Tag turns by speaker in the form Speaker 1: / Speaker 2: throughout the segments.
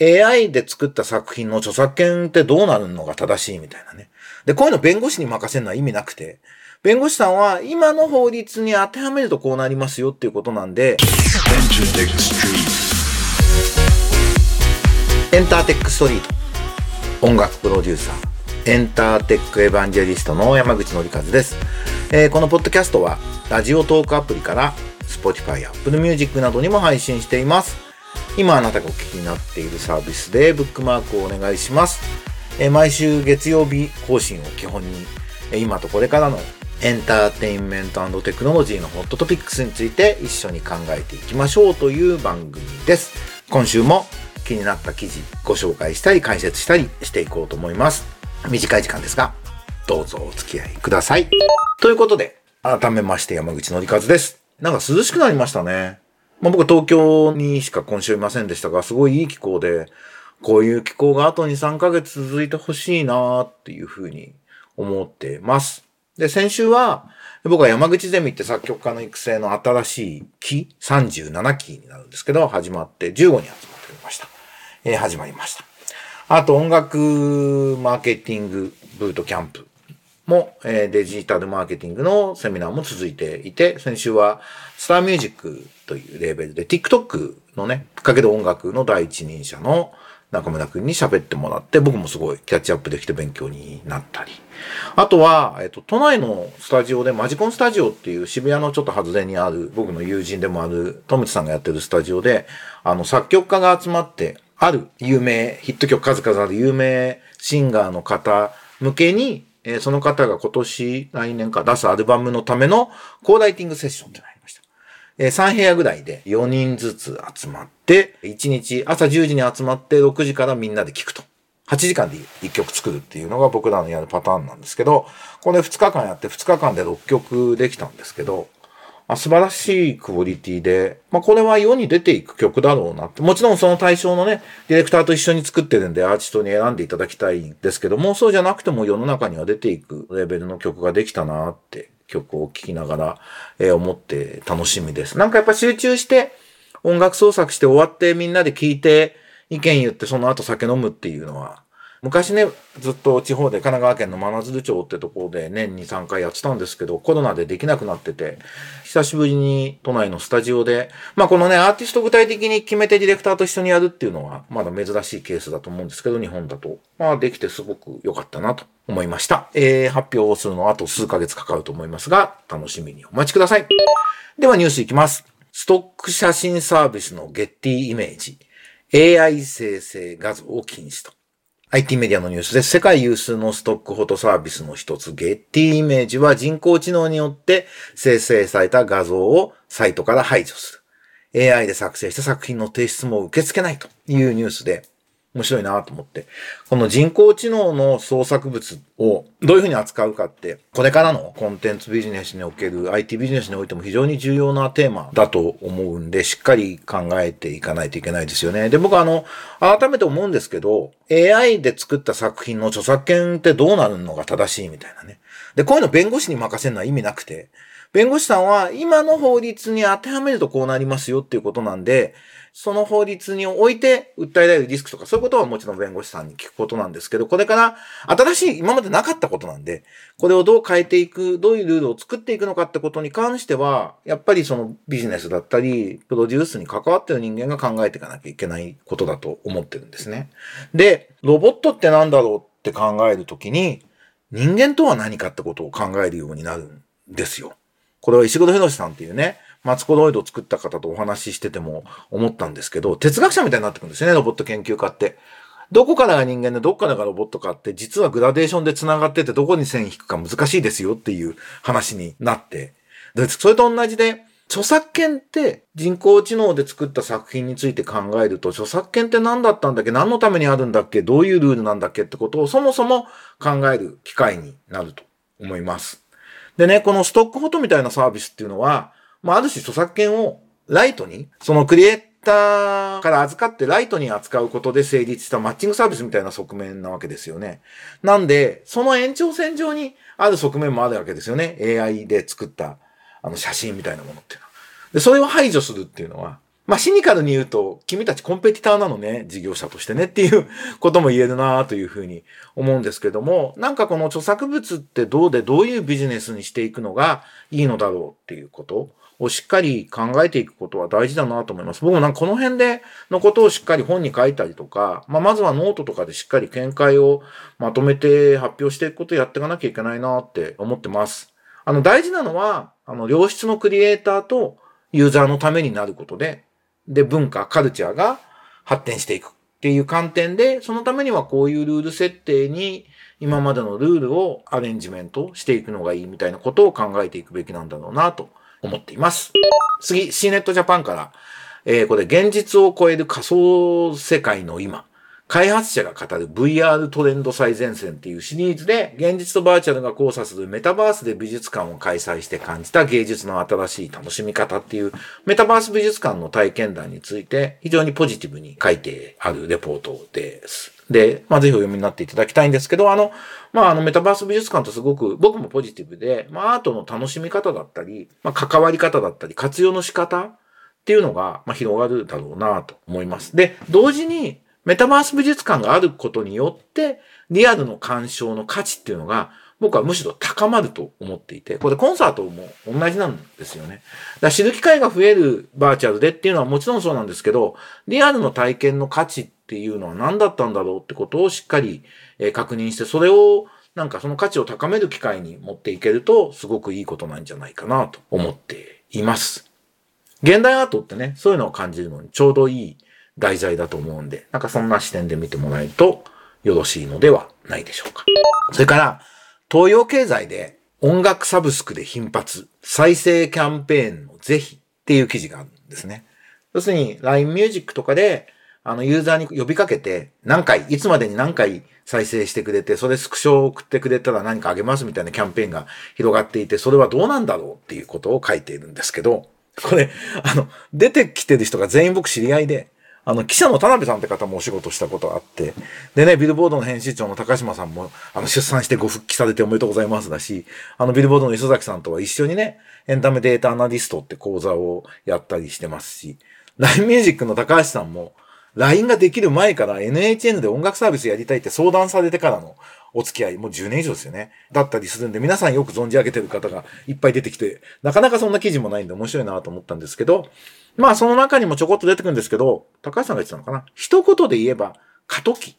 Speaker 1: AI で作った作品の著作権ってどうなるのが正しいみたいなね。で、こういうの弁護士に任せるのは意味なくて、弁護士さんは今の法律に当てはめるとこうなりますよっていうことなんで、エンターテックストリート、音楽プロデューサー、エンターテックエヴァンジェリストの山口のりかずです、えー、このポッドキャストは、ラジオトークアプリから、Spotify、Apple Music などにも配信しています。今あなたがお聞きになっているサービスでブックマークをお願いします。え毎週月曜日更新を基本に、え今とこれからのエンターテインメントテクノロジーのホットトピックスについて一緒に考えていきましょうという番組です。今週も気になった記事ご紹介したり解説したりしていこうと思います。短い時間ですが、どうぞお付き合いください。ということで、改めまして山口のりかずです。なんか涼しくなりましたね。まあ、僕東京にしか今週いませんでしたが、すごいいい気候で、こういう気候があと2、3ヶ月続いてほしいなっていうふうに思ってます。で、先週は、僕は山口ゼミって作曲家の育成の新しい期、37期になるんですけど、始まって15人集まってみました。えー、始まりました。あと音楽マーケティングブートキャンプも、えー、デジタルマーケティングのセミナーも続いていて、先週はスターミュージックというレーベルで TikTok のね、かける音楽の第一人者の中村くんに喋ってもらって、僕もすごいキャッチアップできて勉強になったり。あとは、えっと、都内のスタジオで、マジコンスタジオっていう渋谷のちょっと外れにある、僕の友人でもある、トムツさんがやってるスタジオで、あの、作曲家が集まって、ある有名、ヒット曲数々ある有名シンガーの方向けに、えー、その方が今年、来年か出すアルバムのためのコーライティングセッションってなりました。えー、3部屋ぐらいで4人ずつ集まって、1日朝10時に集まって6時からみんなで聞くと。8時間で1曲作るっていうのが僕らのやるパターンなんですけど、これ2日間やって2日間で6曲できたんですけど、あ素晴らしいクオリティで、まあ、これは世に出ていく曲だろうなって。もちろんその対象のね、ディレクターと一緒に作ってるんでアーティストに選んでいただきたいんですけども、そうじゃなくても世の中には出ていくレベルの曲ができたなって曲を聴きながら、えー、思って楽しみです。なんかやっぱ集中して音楽創作して終わってみんなで聴いて意見言ってその後酒飲むっていうのは昔ね、ずっと地方で神奈川県の真鶴町ってところで年に3回やってたんですけど、コロナでできなくなってて、久しぶりに都内のスタジオで、まあこのね、アーティスト具体的に決めてディレクターと一緒にやるっていうのは、まだ珍しいケースだと思うんですけど、日本だと。まあできてすごく良かったなと思いました。えー、発表をするのはあと数ヶ月かかると思いますが、楽しみにお待ちください。ではニュースいきます。ストック写真サービスのゲッティイメージ。AI 生成画像を禁止と。IT メディアのニュースで世界有数のストックフォトサービスの一つ、ゲッティイメージは人工知能によって生成された画像をサイトから排除する。AI で作成した作品の提出も受け付けないというニュースで、面白いなと思って。この人工知能の創作物をどういうふうに扱うかって、これからのコンテンツビジネスにおける IT ビジネスにおいても非常に重要なテーマだと思うんで、しっかり考えていかないといけないですよね。で、僕はあの、改めて思うんですけど、AI で作った作品の著作権ってどうなるのが正しいみたいなね。で、こういうの弁護士に任せるのは意味なくて、弁護士さんは今の法律に当てはめるとこうなりますよっていうことなんで、その法律において訴えられるリスクとかそういうことはもちろん弁護士さんに聞くことなんですけど、これから新しい今までなかったことなんで、これをどう変えていく、どういうルールを作っていくのかってことに関しては、やっぱりそのビジネスだったり、プロデュースに関わってる人間が考えていかなきゃいけないことだと思ってるんですね。で、ロボットって何だろうって考えるときに、人間とは何かってことを考えるようになるんですよ。これは石黒博さんっていうね、マツコロイドを作った方とお話ししてても思ったんですけど、哲学者みたいになってくるんですよね、ロボット研究家って。どこからが人間でどこからがロボットかって実はグラデーションで繋がっててどこに線引くか難しいですよっていう話になって。で、それと同じで、著作権って人工知能で作った作品について考えると、著作権って何だったんだっけ何のためにあるんだっけどういうルールなんだっけってことをそもそも考える機会になると思います。でね、このストックフォトみたいなサービスっていうのは、まあ、ある種著作権をライトに、そのクリエイターから預かってライトに扱うことで成立したマッチングサービスみたいな側面なわけですよね。なんで、その延長線上にある側面もあるわけですよね。AI で作ったあの写真みたいなものっていうのは。で、それを排除するっていうのは、まあ、シニカルに言うと、君たちコンペティターなのね、事業者としてねっていうことも言えるなというふうに思うんですけども、なんかこの著作物ってどうでどういうビジネスにしていくのがいいのだろうっていうことをしっかり考えていくことは大事だなと思います。僕もなんかこの辺でのことをしっかり本に書いたりとか、まあ、まずはノートとかでしっかり見解をまとめて発表していくことをやっていかなきゃいけないなって思ってます。あの大事なのは、あの良質のクリエイターとユーザーのためになることで、で、文化、カルチャーが発展していくっていう観点で、そのためにはこういうルール設定に今までのルールをアレンジメントしていくのがいいみたいなことを考えていくべきなんだろうなと思っています。次、C ネットジャパンから、えー、これ現実を超える仮想世界の今。開発者が語る VR トレンド最前線っていうシリーズで、現実とバーチャルが交差するメタバースで美術館を開催して感じた芸術の新しい楽しみ方っていう、メタバース美術館の体験談について、非常にポジティブに書いてあるレポートです。で、まあ、ぜひお読みになっていただきたいんですけど、あの、まあ、あの、メタバース美術館とすごく、僕もポジティブで、まあ、アートの楽しみ方だったり、まあ、関わり方だったり、活用の仕方っていうのが、まあ、広がるだろうなと思います。で、同時に、メタバース美術館があることによって、リアルの鑑賞の価値っていうのが、僕はむしろ高まると思っていて、これコンサートも同じなんですよね。だから知る機会が増えるバーチャルでっていうのはもちろんそうなんですけど、リアルの体験の価値っていうのは何だったんだろうってことをしっかり確認して、それをなんかその価値を高める機会に持っていけると、すごくいいことなんじゃないかなと思っています。現代アートってね、そういうのを感じるのにちょうどいい題材だと思うんで、なんかそんな視点で見てもらえるとよろしいのではないでしょうか。それから、東洋経済で音楽サブスクで頻発、再生キャンペーンの是非っていう記事があるんですね。要するに LINE Music とかで、あの、ユーザーに呼びかけて、何回、いつまでに何回再生してくれて、それスクショを送ってくれたら何かあげますみたいなキャンペーンが広がっていて、それはどうなんだろうっていうことを書いているんですけど、これ、あの、出てきてる人が全員僕知り合いで、あの、記者の田辺さんって方もお仕事したことあって、でね、ビルボードの編集長の高島さんも、あの、出産してご復帰されておめでとうございますだし、あの、ビルボードの磯崎さんとは一緒にね、エンタメデータアナリストって講座をやったりしてますし、LINE ミュージックの高橋さんも、LINE ができる前から NHN で音楽サービスやりたいって相談されてからのお付き合い、もう10年以上ですよね。だったりするんで、皆さんよく存じ上げてる方がいっぱい出てきて、なかなかそんな記事もないんで面白いなと思ったんですけど、まあその中にもちょこっと出てくるんですけど、高橋さんが言ってたのかな一言で言えば、過渡期っ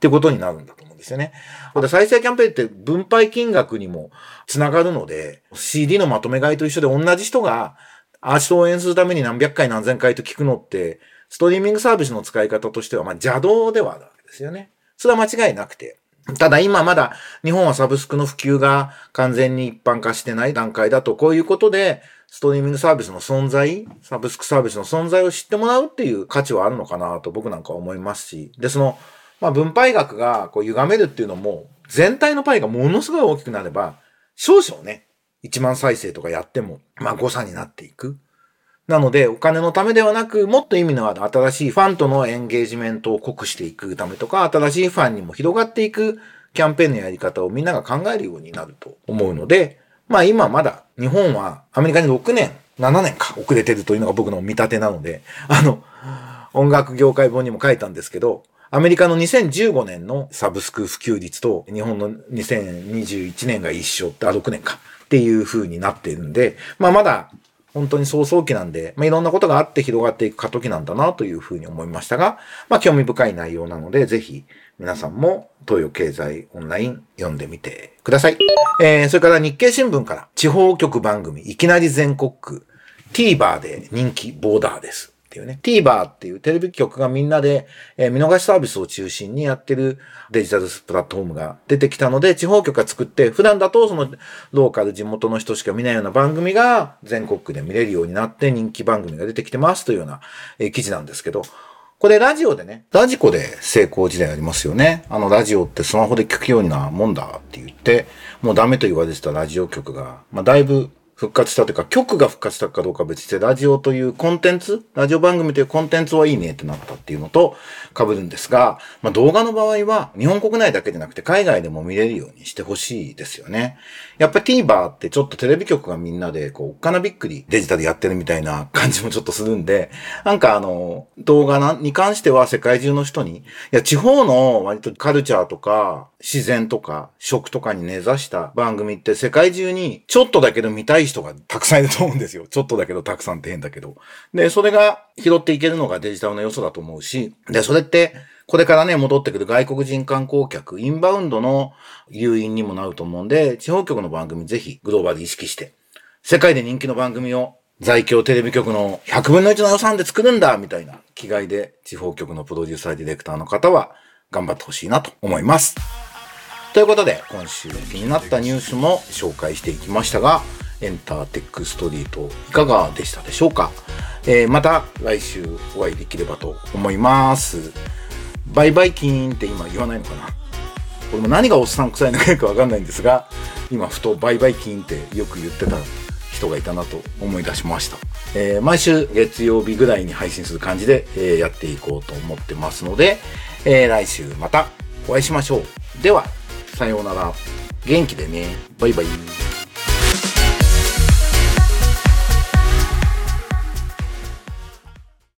Speaker 1: てことになるんだと思うんですよね。これ再生キャンペーンって分配金額にもつながるので、CD のまとめ買いと一緒で同じ人がアーティストを応援するために何百回何千回と聞くのって、ストリーミングサービスの使い方としては、まあ邪道ではあるわけですよね。それは間違いなくて。ただ今まだ日本はサブスクの普及が完全に一般化してない段階だと、こういうことでストリーミングサービスの存在、サブスクサービスの存在を知ってもらうっていう価値はあるのかなと僕なんか思いますし、で、その、まあ分配額がこう歪めるっていうのも、全体のパイがものすごい大きくなれば、少々ね、1万再生とかやっても、まあ誤差になっていく。なので、お金のためではなく、もっと意味のある新しいファンとのエンゲージメントを濃くしていくためとか、新しいファンにも広がっていくキャンペーンのやり方をみんなが考えるようになると思うので、まあ今まだ日本はアメリカに6年、7年か遅れてるというのが僕の見立てなので、あの、音楽業界本にも書いたんですけど、アメリカの2015年のサブスク普及率と日本の2021年が一緒って、あ、6年かっていう風になっているんで、まあまだ本当に早々期なんで、まあいろんなことがあって広がっていく過渡期なんだなというふうに思いましたが、まあ興味深い内容なので、ぜひ皆さんも東洋経済オンライン読んでみてください。えー、それから日経新聞から地方局番組いきなり全国区 TVer で人気ボーダーです。っていうね。TVer っていうテレビ局がみんなで、えー、見逃しサービスを中心にやってるデジタルプラットフォームが出てきたので、地方局が作って、普段だとそのローカル地元の人しか見ないような番組が全国区で見れるようになって人気番組が出てきてますというような、えー、記事なんですけど、これラジオでね、ラジコで成功時代ありますよね。あのラジオってスマホで聞くようなもんだって言って、もうダメと言われてたラジオ局が、まあだいぶ復活したというか、曲が復活したかどうか別に、ラジオというコンテンツ、ラジオ番組というコンテンツはいいねってなったっていうのと被るんですが、まあ動画の場合は日本国内だけでなくて海外でも見れるようにしてほしいですよね。やっぱ TVer ってちょっとテレビ局がみんなでこう、おっかなびっくりデジタルやってるみたいな感じもちょっとするんで、なんかあの、動画に関しては世界中の人に、いや地方の割とカルチャーとか自然とか食とかに根ざした番組って世界中にちょっとだけど見たい人がたくさんいると思うんですよ。ちょっとだけどたくさんって変だけど。で、それが拾っていけるのがデジタルの良さだと思うし、で、それって、これからね、戻ってくる外国人観光客、インバウンドの誘引にもなると思うんで、地方局の番組ぜひグローバル意識して、世界で人気の番組を在京テレビ局の100分の1の予算で作るんだみたいな気概で地方局のプロデューサーディレクターの方は頑張ってほしいなと思います。ということで、今週気になったニュースも紹介していきましたが、エンターテックストリートいかがでしたでしょうか、えー、また来週お会いできればと思います。バイバイキーンって今言わないのかな？これも何がおっさん臭いのかよくわかんないんですが、今ふとバイバイキーンってよく言ってた人がいたなと思い出しました。えー、毎週月曜日ぐらいに配信する感じで、えー、やっていこうと思ってますので、えー、来週またお会いしましょう。では、さようなら。元気でね。バイバイ。